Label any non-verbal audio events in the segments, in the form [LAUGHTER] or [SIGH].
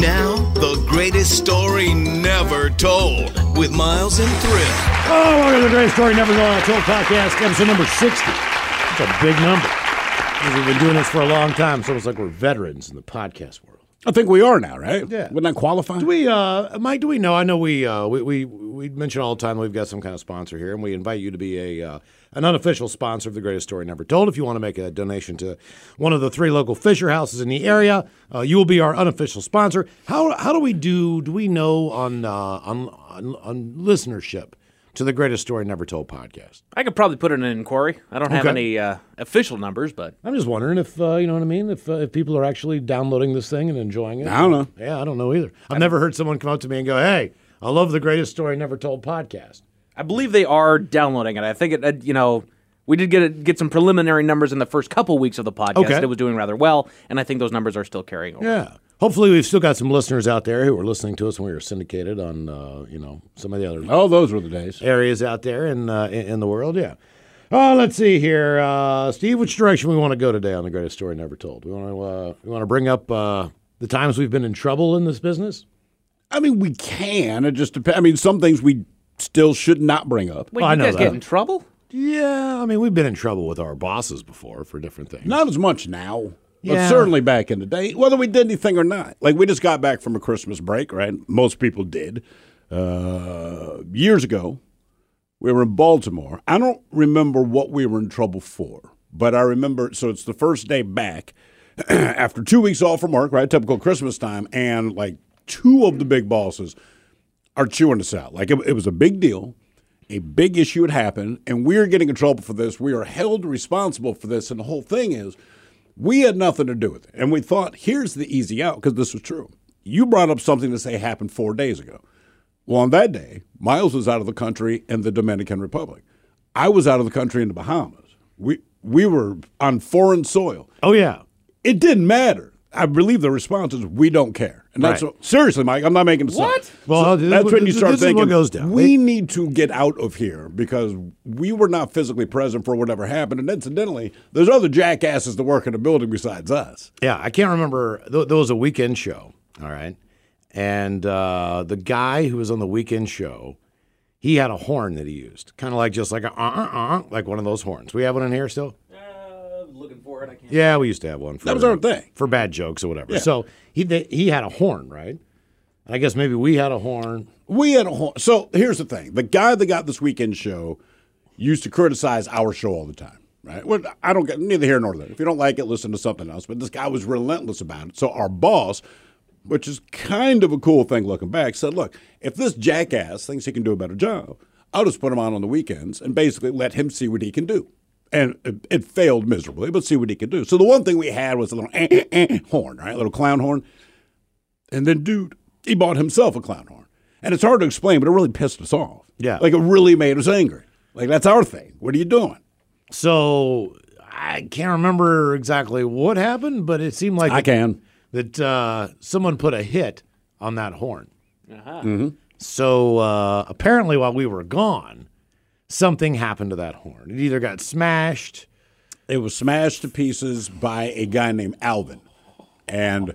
Now, the greatest story never told with Miles and Thrill. Oh, welcome to the Great Story Never Told Told podcast, episode number 60. It's a big number. Because We've been doing this for a long time, so it's like we're veterans in the podcast world. I think we are now, right? Yeah. Wouldn't that qualify? Do we, uh, Mike, do we know? I know we, uh, we, we, we mention all the time that we've got some kind of sponsor here, and we invite you to be a, uh, an unofficial sponsor of the greatest story never told. If you want to make a donation to one of the three local Fisher houses in the area, uh, you will be our unofficial sponsor. How, how do we do, do we know on, uh, on, on, on listenership to the greatest story never told podcast? I could probably put in an inquiry. I don't have Okay. any uh, official numbers, but I'm just wondering if uh, you know what I mean. If uh, if people are actually downloading this thing and enjoying it. I don't know. Yeah, I don't know either. I've never heard someone come up to me and go, "Hey, I love the greatest story never told podcast." I believe they are downloading it. I think it, uh, you know, we did get get some preliminary numbers in the first couple weeks of the podcast. Okay. It was doing rather well, and I think those numbers are still carrying over. Yeah. Hopefully, we've still got some listeners out there who are listening to us when we were syndicated on, uh, you know, some of the other oh, those were the days. areas out there in, uh, in in the world. Yeah. Oh, let's see here, uh, Steve. Which direction we want to go today on the greatest story never told? We want to uh, we want to bring up uh, the times we've been in trouble in this business. I mean, we can. It just depends. I mean, some things we still should not bring up. Wait, I you know guys that. get in trouble? Yeah, I mean, we've been in trouble with our bosses before for different things. Not as much now, but Yeah. certainly back in the day, whether we did anything or not. Like we just got back from a Christmas break, right? Most people did. Uh, years ago, we were in Baltimore. I don't remember what we were in trouble for, but I remember. So it's the first day back [CLEARS THROAT] after two weeks off from work, right? Typical Christmas time, and like two of the big bosses are chewing us out. Like it, it was a big deal. A big issue had happened, and we are getting in trouble for this. We are held responsible for this, and the whole thing is we had nothing to do with it. And we thought, here's the easy out because this was true. You brought up something to say happened four days ago. Well, on that day, Miles was out of the country in the Dominican Republic. I was out of the country in the Bahamas. We we were on foreign soil. Oh yeah. It didn't matter. I believe the response is we don't care. And that's Right. what, seriously, Mike. I'm not making this What? up. Well, So this that's what- when you start this is thinking goes down. we They- need to get out of here because we were not physically present for whatever happened. And incidentally, there's other jackasses that work in the building besides us. Yeah, I can't remember. Th- there was a weekend show, all right, and uh, the guy who was on the weekend show, he had a horn that he used, kind of like just like a uh uh uh, like one of those horns. We have one in here still. Looking for it. I can't. Yeah, we used to have one. For, That was our thing. for bad jokes or whatever. Yeah. So he they, he had a horn, right? And I guess maybe we had a horn. We had a whole. So here's the thing: the guy that got this weekend show used to criticize our show all the time. Right? Well, I don't get neither here nor there. If you don't like it, listen to something else. But this guy was relentless about it. So our boss, which is kind of a cool thing looking back, said, "Look, if this jackass thinks he can do a better job, I'll just put him on on the weekends and basically let him see what he can do." And it, it failed miserably, but see what he could do. So the one thing we had was a little eh, eh, eh, horn, right? A little clown horn. And then, dude, he bought himself a clown horn. And it's hard to explain, but it really pissed us off. Yeah. Like it really made us angry. Like that's our thing. What are you doing? So I can't remember exactly what happened, but it seemed like I can. that uh, someone put a hit on that horn. Uh huh. So uh, apparently, while we were gone, something happened to that horn. It either got smashed. It was smashed to pieces by a guy named Alvin. And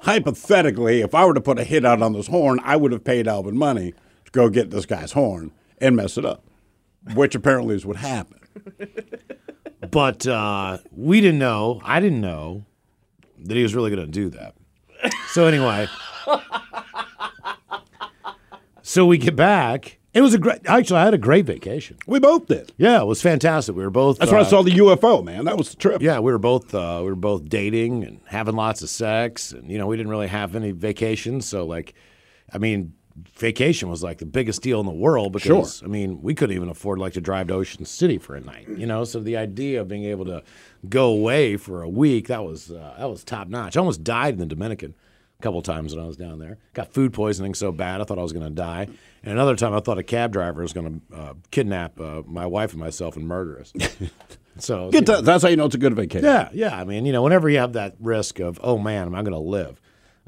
hypothetically, if I were to put a hit out on this horn, I would have paid Alvin money to go get this guy's horn and mess it up, which apparently is what happened. But uh, we didn't know. I didn't know that he was really going to do that. So anyway, [LAUGHS] so we get back. It was a great. Actually, I had a great vacation. We both did. Yeah, it was fantastic. We were both. That's where uh, I saw the UFO, man. That was the trip. Yeah, we were both uh, we were both dating and having lots of sex, and you know we didn't really have any vacations. So like, I mean, vacation was like the biggest deal in the world because I mean we couldn't even afford like to drive to Ocean City for a night. You know, so the idea of being able to go away for a week that was uh, that was top notch. I almost died in the Dominican couple times when I was down there. Got food poisoning so bad I thought I was going to die. And another time I thought a cab driver was going to uh, kidnap uh, my wife and myself and murder us. [LAUGHS] so to- that's how you know it's a good vacation. yeah, yeah. I mean, you know, whenever you have that risk of, oh man, am I going to live?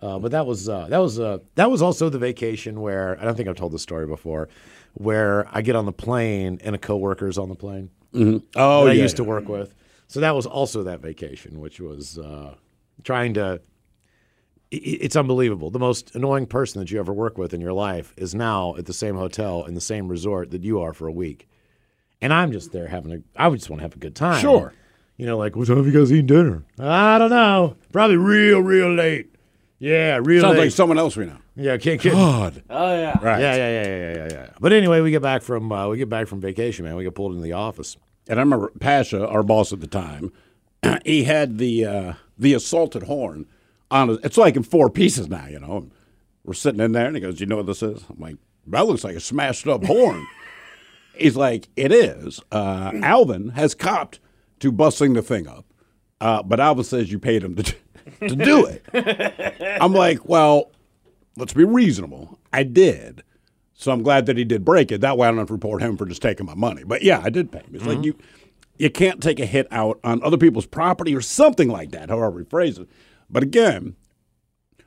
Uh, but that was uh, that was uh, that was also the vacation where I don't think I've told this story before, where I get on the plane and a coworker is on the plane Oh, that I yeah. used to work with. So that was also that vacation, which was uh, trying to it's unbelievable. The most annoying person that you ever work with in your life is now at the same hotel in the same resort that you are for a week, and I'm just there having a. I just want to have a good time. Sure. You know, like what time have you guys eating dinner? I don't know. Probably real, real late. Yeah, real Sounds late. like someone else we know. yeah, can't get. God. Oh yeah. Right. Yeah, yeah, yeah, yeah, yeah, yeah. But anyway, we get back from uh, we get back from vacation, man. We get pulled into the office. And I remember Pasha, our boss at the time, [CLEARS THROAT] he had the uh, the assaulted horn on. His, it's like in four pieces now, you know. We're sitting in there, and he goes, "You know what this is?" I'm like, "That looks like a smashed up horn." [LAUGHS] He's like, "It is." Uh, Alvin has copped to busting the thing up, uh, but Alvin says you paid him to to do it. [LAUGHS] I'm like, "Well, let's be reasonable. I did." So I'm glad that he did break it. That way I don't have to report him for just taking my money. But yeah, I did pay him. It's like you you can't take a hit out on other people's property or something like that, however you phrase it. But again,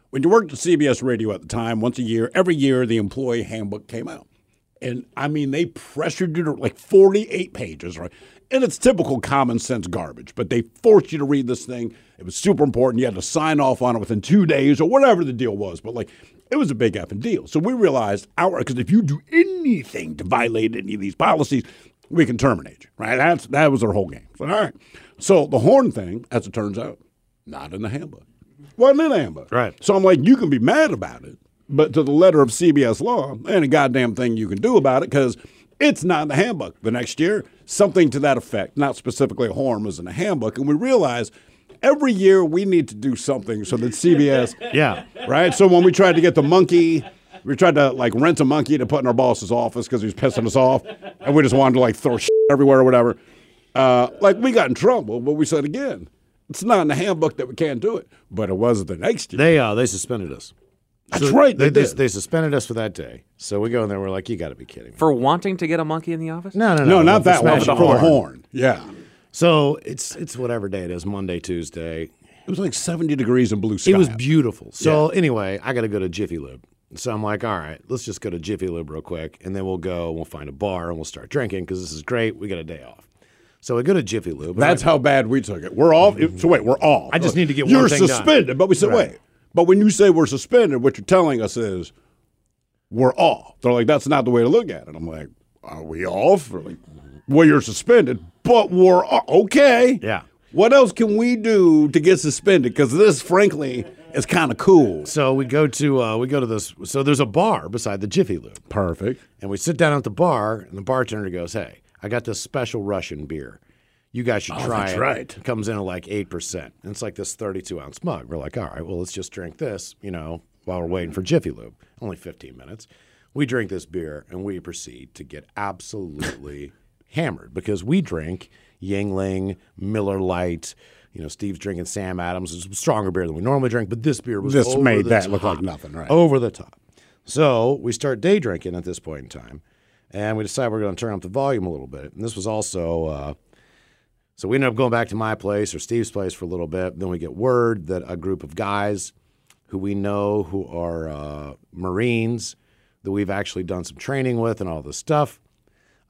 when you worked at CBS Radio at the time, once a year, every year the employee handbook came out. And I mean, they pressured you to like 48 pages, right? And it's typical common sense garbage, but they forced you to read this thing. It was super important. You had to sign off on it within two days or whatever the deal was. But like, it was a big effing deal. So we realized our, because if you do anything to violate any of these policies, we can terminate you, right? That's, that was our whole game. So, all right. So the horn thing, as it turns out, not in the handbook. Wasn't in the handbook. Right. So I'm like, you can be mad about it, but to the letter of CBS law, ain't a goddamn thing you can do about it because it's not in the handbook. The next year, something to that effect, not specifically a horn, was in the handbook. And we realize every year we need to do something so that CBS, [LAUGHS] Yeah. right? So when we tried to get the monkey, we tried to like rent a monkey to put in our boss's office because he was pissing us off, and we just wanted to like throw [LAUGHS] shit everywhere or whatever. Uh, like we got in trouble, but we said again, it's not in the handbook that we can't do it, but it was the next year. They uh they suspended us. That's right, They, they they, did. they suspended us for that day. So we go in there. We're like, you got to be kidding me. For wanting to get a monkey in the office? No, no, no, no, not that one. For the the horn. Yeah. So it's it's whatever day it is, Monday, Tuesday. It was like 70 degrees and blue sky. It was beautiful. So anyway, I got to go to Jiffy Lube. So I'm like, all right, let's just go to Jiffy Lube real quick, and then we'll go. We'll find a bar and we'll start drinking because this is great. We got a day off. So we go to Jiffy Lube. That's how bad we took it. We're off. So wait, we're off. I just need to get You're one thing done. suspended. But we said, Right. wait. But when you say we're suspended, what you're telling us is we're off. They're like, that's not the way to look at it. I'm like, are we off? They're like, well, you're suspended, but we're okay. Yeah. What else can we do to get suspended? Because this, frankly, is kind of cool. So we go to uh, we go to this. So there's a bar beside the Jiffy Lube, Perfect. and we sit down at the bar, and the bartender goes, "Hey, I got this special Russian beer. You guys should oh, try Oh, that's it. right. It comes in at like eight percent, and it's like this 32 ounce mug. We're like, all right, well, let's just drink this, you know, while we're waiting for Jiffy Lube. Only 15 minutes. We drink this beer, and we proceed to get absolutely [LAUGHS] hammered because we drink Yuengling, Miller Lite. You know, Steve's drinking Sam Adams. It's a stronger beer than we normally drink, but this beer was This made that look like nothing, right? Over the top. So we start day drinking at this point in time, and we decide we're going to turn up the volume a little bit. And this was also, uh, so we end up going back to my place or Steve's place for a little bit. Then we get word that a group of guys who we know who are uh, Marines that we've actually done some training with and all this stuff.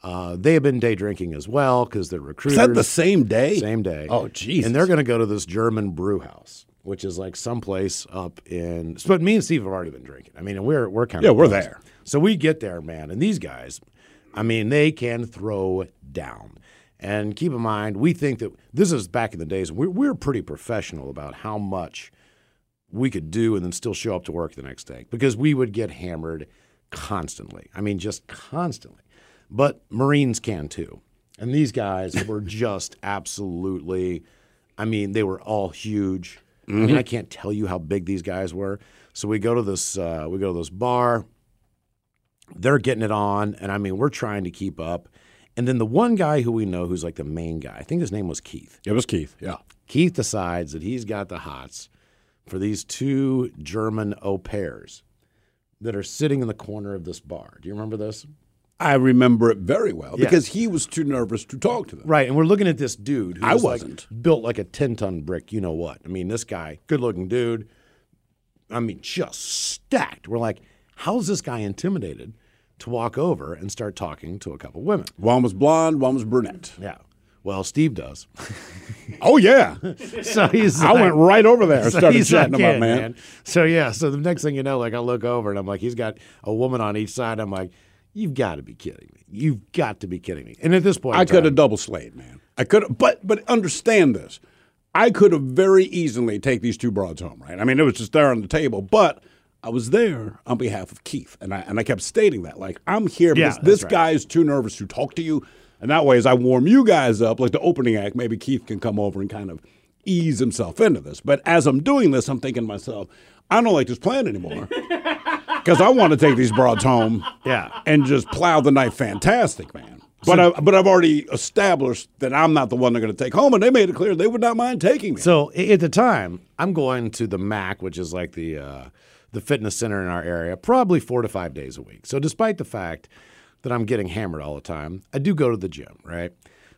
Uh, they have been day drinking as well because they're Is recruiters. that the same day? Same day. Oh, jeez. And they're going to go to this German brew house, which is like someplace up in. But me and Steve have already been drinking. I mean, and we're we're kind of Yeah, we're there. So we get there, man, and these guys, I mean, they can throw down. And keep in mind, we think that this is back in the days. We're we're pretty professional about how much we could do and then still show up to work the next day because we would get hammered constantly. I mean, just constantly. But Marines can too. And these guys [LAUGHS] were just absolutely, I mean, they were all huge. I mean, I can't tell you how big these guys were. So we go to this, uh, we go to this bar. They're getting it on, and I mean, we're trying to keep up. And then the one guy who we know, who's like the main guy, I think his name was Keith. It was Keith. Yeah. Keith decides that he's got the hots for these two German au pairs that are sitting in the corner of this bar. Do you remember this? I remember it very well Yeah. because he was too nervous to talk to them. Right, and we're looking at this dude. Who I was, wasn't. built like a ten ton brick. You know what? I mean, this guy, good looking dude. I mean, just stacked. We're like, how's this guy intimidated to walk over and start talking to a couple women? One was blonde, one was brunette. Yeah. Well, Steve does. [LAUGHS] Oh yeah, [LAUGHS] so he's. I like- went right over there and [LAUGHS] so started chatting like, about "Yeah, man. So yeah, so the next thing you know, like I look over and I'm like, he's got a woman on each side. I'm like, you've got to be kidding me. You've got to be kidding me. And at this point, I could have double slayed, man. I could, have but but understand this. I could have very easily take these two broads home, right? I mean, it was just there on the table, but I was there on behalf of Keith, and I and I kept stating that, like, I'm here because that's this right. guy is too nervous to talk to you, and that way, as I warm you guys up, like the opening act, maybe Keith can come over and kind of ease himself into this. But as I'm doing this, I'm thinking to myself, I don't like this plan anymore. [LAUGHS] Because I want to take these broads home Yeah. and just plow the night fantastic, man. But I, but I've already established that I'm not the one they're going to take home, and they made it clear they would not mind taking me. So at the time, I'm going to the MAC, which is like the uh, the fitness center in our area, probably four to five days a week. So despite the fact that I'm getting hammered all the time, I do go to the gym, right?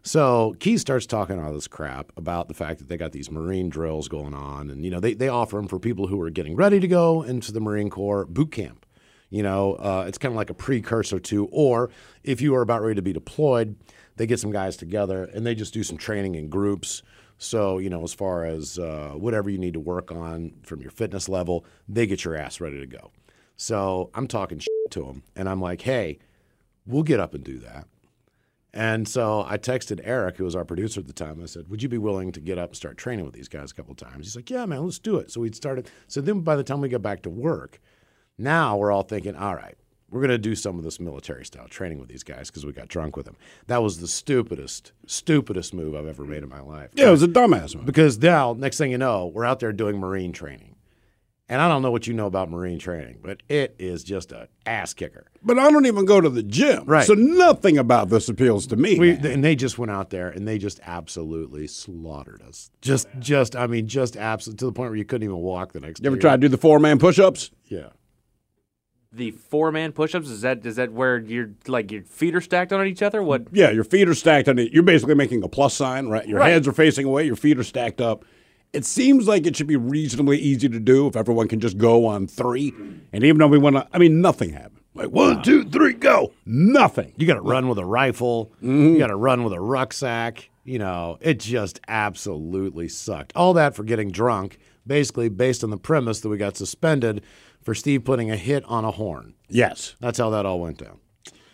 So Keith starts talking all this crap about the fact that they got these Marine drills going on, and you know they they offer them for people who are getting ready to go into the Marine Corps boot camp. You know, uh, it's kind of like a precursor to, or if you are about ready to be deployed, they get some guys together and they just do some training in groups. So, you know, as far as uh, whatever you need to work on from your fitness level, they get your ass ready to go. So I'm talking to them and I'm like, hey, we'll get up and do that. And so I texted Eric, who was our producer at the time. I said, "Would you be willing to get up and start training with these guys a couple times?" He's like, "Yeah, man, let's do it." So we started. So then, by the time we got back to work, now we're all thinking, "All right, we're going to do some of this military style training with these guys because we got drunk with them." That was the stupidest, stupidest move I've ever made in my life. yeah, it was a dumbass move. Because now, next thing you know, we're out there doing Marine training, and I don't know what you know about Marine training, but it is just a ass kicker. But I don't even go to the gym, Right. So nothing about this appeals to me. We, and they just went out there and they just absolutely slaughtered us. Just, just, I mean, just absolutely to the point where you couldn't even walk the next you ever day. try to do the four man push ups? Yeah. The four man push ups is that is that where you're like your feet are stacked on each other? What? Yeah, your feet are stacked on it. You're basically making a plus sign, right? Your Right. hands are facing away, your feet are stacked up. It seems like it should be reasonably easy to do if everyone can just go on three. And even though we want to, I mean, nothing happened. Like one, two, three, go. Nothing. You got to run with a rifle. Mm-hmm. You got to run with a rucksack. You know, it just absolutely sucked. All that for getting drunk, basically based on the premise that we got suspended for Steve putting a hit on a horn. Yes. That's how that all went down.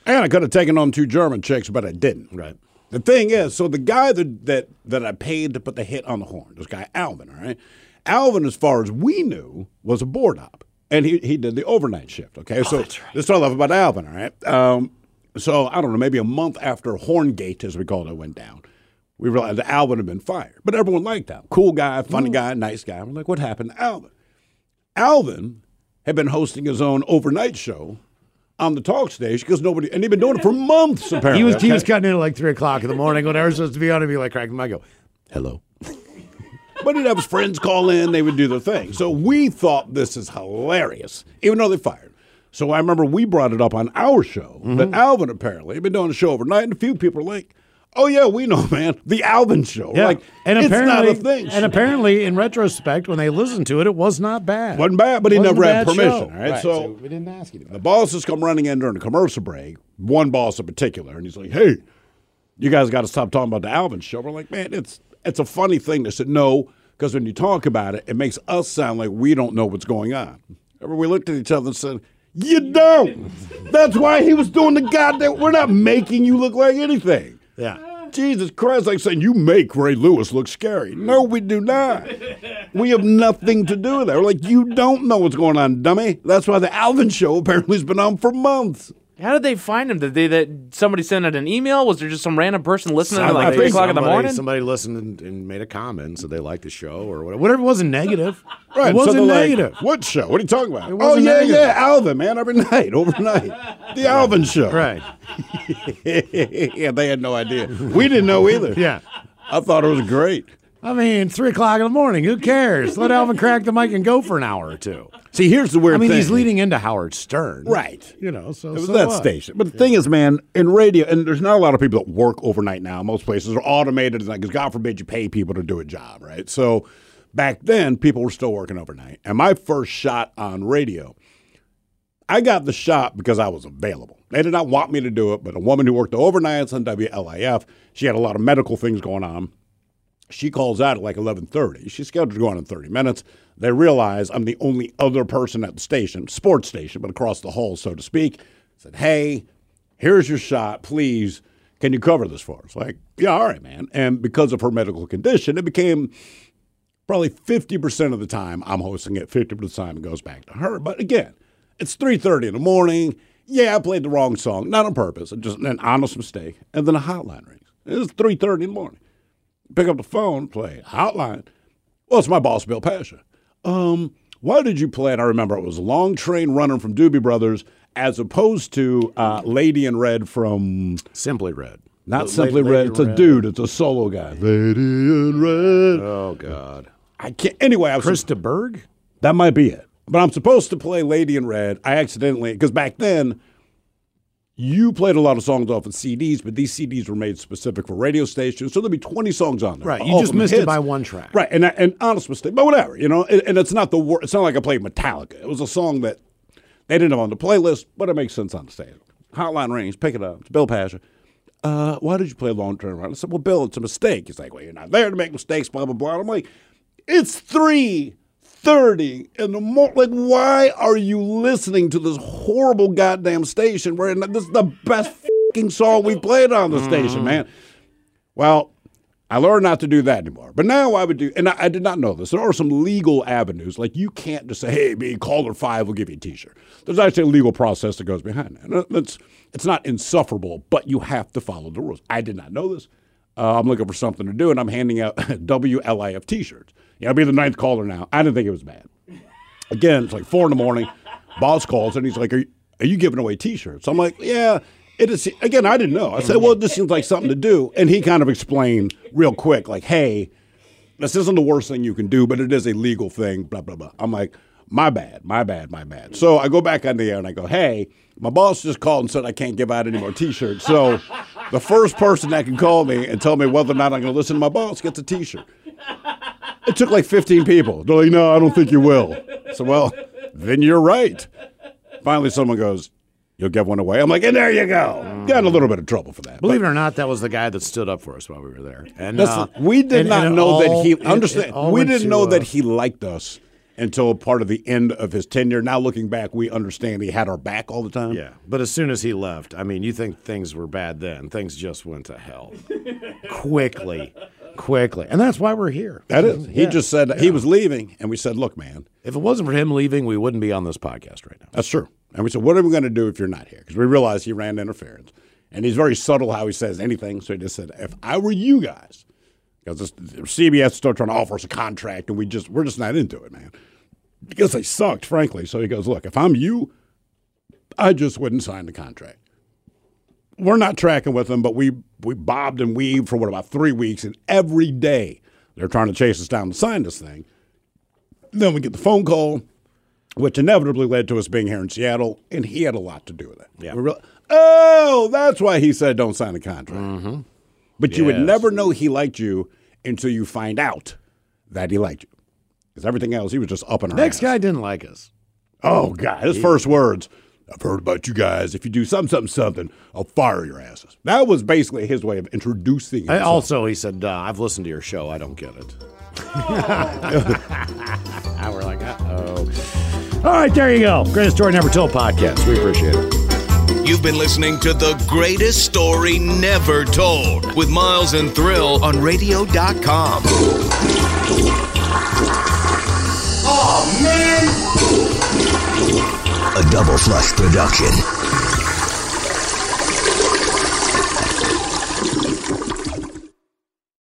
And I could have taken on two German chicks, but I didn't. Right. The thing is, so the guy that, that that I paid to put the hit on the horn, this guy Alvin, all right? Alvin, as far as we knew, was a board op. And he, he did the overnight shift. Okay. so let's talk about Alvin, all right? Um, so I don't know, maybe a month after Horngate, as we called it, went down, we realized that Alvin had been fired. But everyone liked him. Cool guy, funny guy, nice guy. We're like, what happened to Alvin? Alvin had been hosting his own overnight show on the talk station because nobody, and he'd been doing it for months, apparently. He was he was cutting in at like three o'clock in the morning when I was supposed to be on and be like cracking my go. Hello. [LAUGHS] But he'd have his friends call in, they would do their thing. So we thought this is hilarious, even though they fired. So I remember we brought it up on our show Mm-hmm. that Alvin apparently had been doing a show overnight, and a few people were like, Oh yeah, we know, [LAUGHS] man. The Alvin show. Yeah. Like and it's apparently, not a thing. and apparently, in retrospect, when they listened to it, it was not bad. Wasn't bad, but he Wasn't never a had bad permission, show. all right? So- we didn't ask you. The bosses come running in during a commercial break, one boss in particular, and he's like, Hey, you guys got to stop talking about the Alvin show. We're like, Man, it's it's a funny thing. They said, No, because when you talk about it, it makes us sound like we don't know what's going on. Remember, we looked at each other and said, You don't. That's why he was doing the goddamn. We're not making you look like anything. Yeah. Jesus Christ, like saying you make Ray Lewis look scary. No, we do not. We have nothing to do with that. We're like, you don't know what's going on, dummy. That's why the Alvin show apparently has been on for months. How did they find him? Did they that somebody sent out an email? Was there just some random person listening at like three o'clock in the morning? Somebody listened and, and made a comment, so they liked the show or whatever. Whatever wasn't negative. [LAUGHS] Right. It wasn't so they're like, negative. what show? What are you talking about? Oh, yeah, negative. yeah, Alvin, man, every [LAUGHS] night, overnight. The Alvin show. Right. [LAUGHS] yeah, they had no idea. We didn't know either. Yeah. I thought it was great. I mean, three o'clock in the morning. Who cares? Let Alvin crack the mic and go for an hour or two. See, here's the weird thing. I mean, thing. he's leading into Howard Stern. Right. You know, so It was so that what? station. But the thing is, man, in radio, and there's not a lot of people that work overnight now. Most places are automated, because God forbid you pay people to do a job, right? So back then, people were still working overnight. And my first shot on radio, I got the shot because I was available. They did not want me to do it, but a woman who worked overnights on WLIF, she had a lot of medical things going on. She calls out at like 11:30. She's scheduled to go on in 30 minutes. They realize I'm the only other person at the station, sports station, but across the hall, so to speak. Said, "Hey, here's your shot. Please, can you cover this for us?" Like, yeah, all right, man. And because of her medical condition, it became probably 50% of the time I'm hosting it, 50% of the time it goes back to her. But again, it's 3:30 in the morning. Yeah, I played the wrong song, not on purpose, just an honest mistake. And then a hotline rings. It's 3:30 in the morning. Pick up the phone, play hotline. Well, it's my boss, Bill Pasha. Um, why did you play it? I remember it was Long Train Runner from Doobie Brothers, as opposed to uh, Lady in Red from Simply Red. not La- Simply Lady Red. It's a Red. dude. It's a solo guy. Lady in Red. Oh God. I can't. Anyway, I was Chris de Burgh. That might be it. But I'm supposed to play Lady in Red. I accidentally, because back then, you played a lot of songs off of CDs, but these CDs were made specific for radio stations. So there'd be 20 songs on there. Right, you just missed it by one track. Right, and and honest mistake, but whatever, you know. And, and it's not the wor- It's not like I played Metallica. It was a song that they didn't have on the playlist, but it makes sense on the stage. Hotline rings, pick it up. It's Bill Pasha. Uh, why did you play Long Term Run? I said, well, Bill, it's a mistake. He's like, well, you're not there to make mistakes, blah, blah, blah. I'm like, it's 3.30 in the morning. Like, why are you listening to this horrible goddamn station where this is the best fucking song we played on the station, man? Well, I learned not to do that anymore. But now I would do, and I, I did not know this. There are some legal avenues. Like you can't just say, "Hey, me caller five will give you a T-shirt." There's actually a legal process that goes behind that. It's it's not insufferable, but you have to follow the rules. I did not know this. Uh, I'm looking for something to do, and I'm handing out [LAUGHS] WLIF T-shirts. Yeah, I'll be the ninth caller now. I didn't think it was bad. Again, it's like four in the morning. Boss calls and he's like, "Are you, are you giving away T-shirts?" I'm like, "Yeah." It is again. I didn't know. I said, "Well, this seems like something to do," and he kind of explained real quick, like, "Hey, this isn't the worst thing you can do, but it is a legal thing." Blah blah blah. I'm like, "My bad, my bad, my bad." So I go back on the air and I go, "Hey, my boss just called and said I can't give out any more T-shirts. So the first person that can call me and tell me whether or not I'm going to listen to my boss gets a T-shirt." It took like 15 people. They're like, no, I don't think you will. So, well, then you're right. Finally, someone goes, you'll give one away. I'm like, and there you go. Got in a little bit of trouble for that. Believe But it or not, that was the guy that stood up for us while we were there. And that's- uh, we did and- not and it know that all- he, it- it understand, all we went didn't to, know uh, that he liked us until part of the end of his tenure. Now, looking back, we understand he had our back all the time. Yeah, but as soon as he left, I mean, you think things were bad then? Things just went to hell [LAUGHS] quickly, quickly, and that's why we're here. That is. He Yeah. just said he was leaving, and we said, look, man, If it wasn't for him leaving, we wouldn't be on this podcast right now. That's true. And we said, what are we going to do if you're not here? Because we realized he ran interference. And he's very subtle how he says anything. So he just said, if I were you guys, because CBS started trying to offer us a contract, and we just we're just not into it, man. Because they sucked, frankly. So he goes, look, if I'm you, I just wouldn't sign the contract. We're not tracking with them, but we we bobbed and weaved for what about three weeks, and every day they're trying to chase us down to sign this thing. Then we get the phone call, which inevitably led to us being here in Seattle, and he had a lot to do with it. Yeah. We real- oh, that's why he said don't sign the contract. Mm-hmm. But you would never know he liked you until you find out that he liked you. Because everything else, he was just up in our Next ass. guy didn't like us. Oh, God. His first words, I've heard about you guys. If you do something, something, something, I'll fire your asses. That was basically his way of introducing And himself. also, he said, uh, "I've listened to your show. I don't get it." [LAUGHS] And we're like, uh "Oh." All right, there you go. Greatest story never told podcast. We appreciate it. You've been listening to the greatest story never told with Miles and Thrill on radio.com. A double flush production.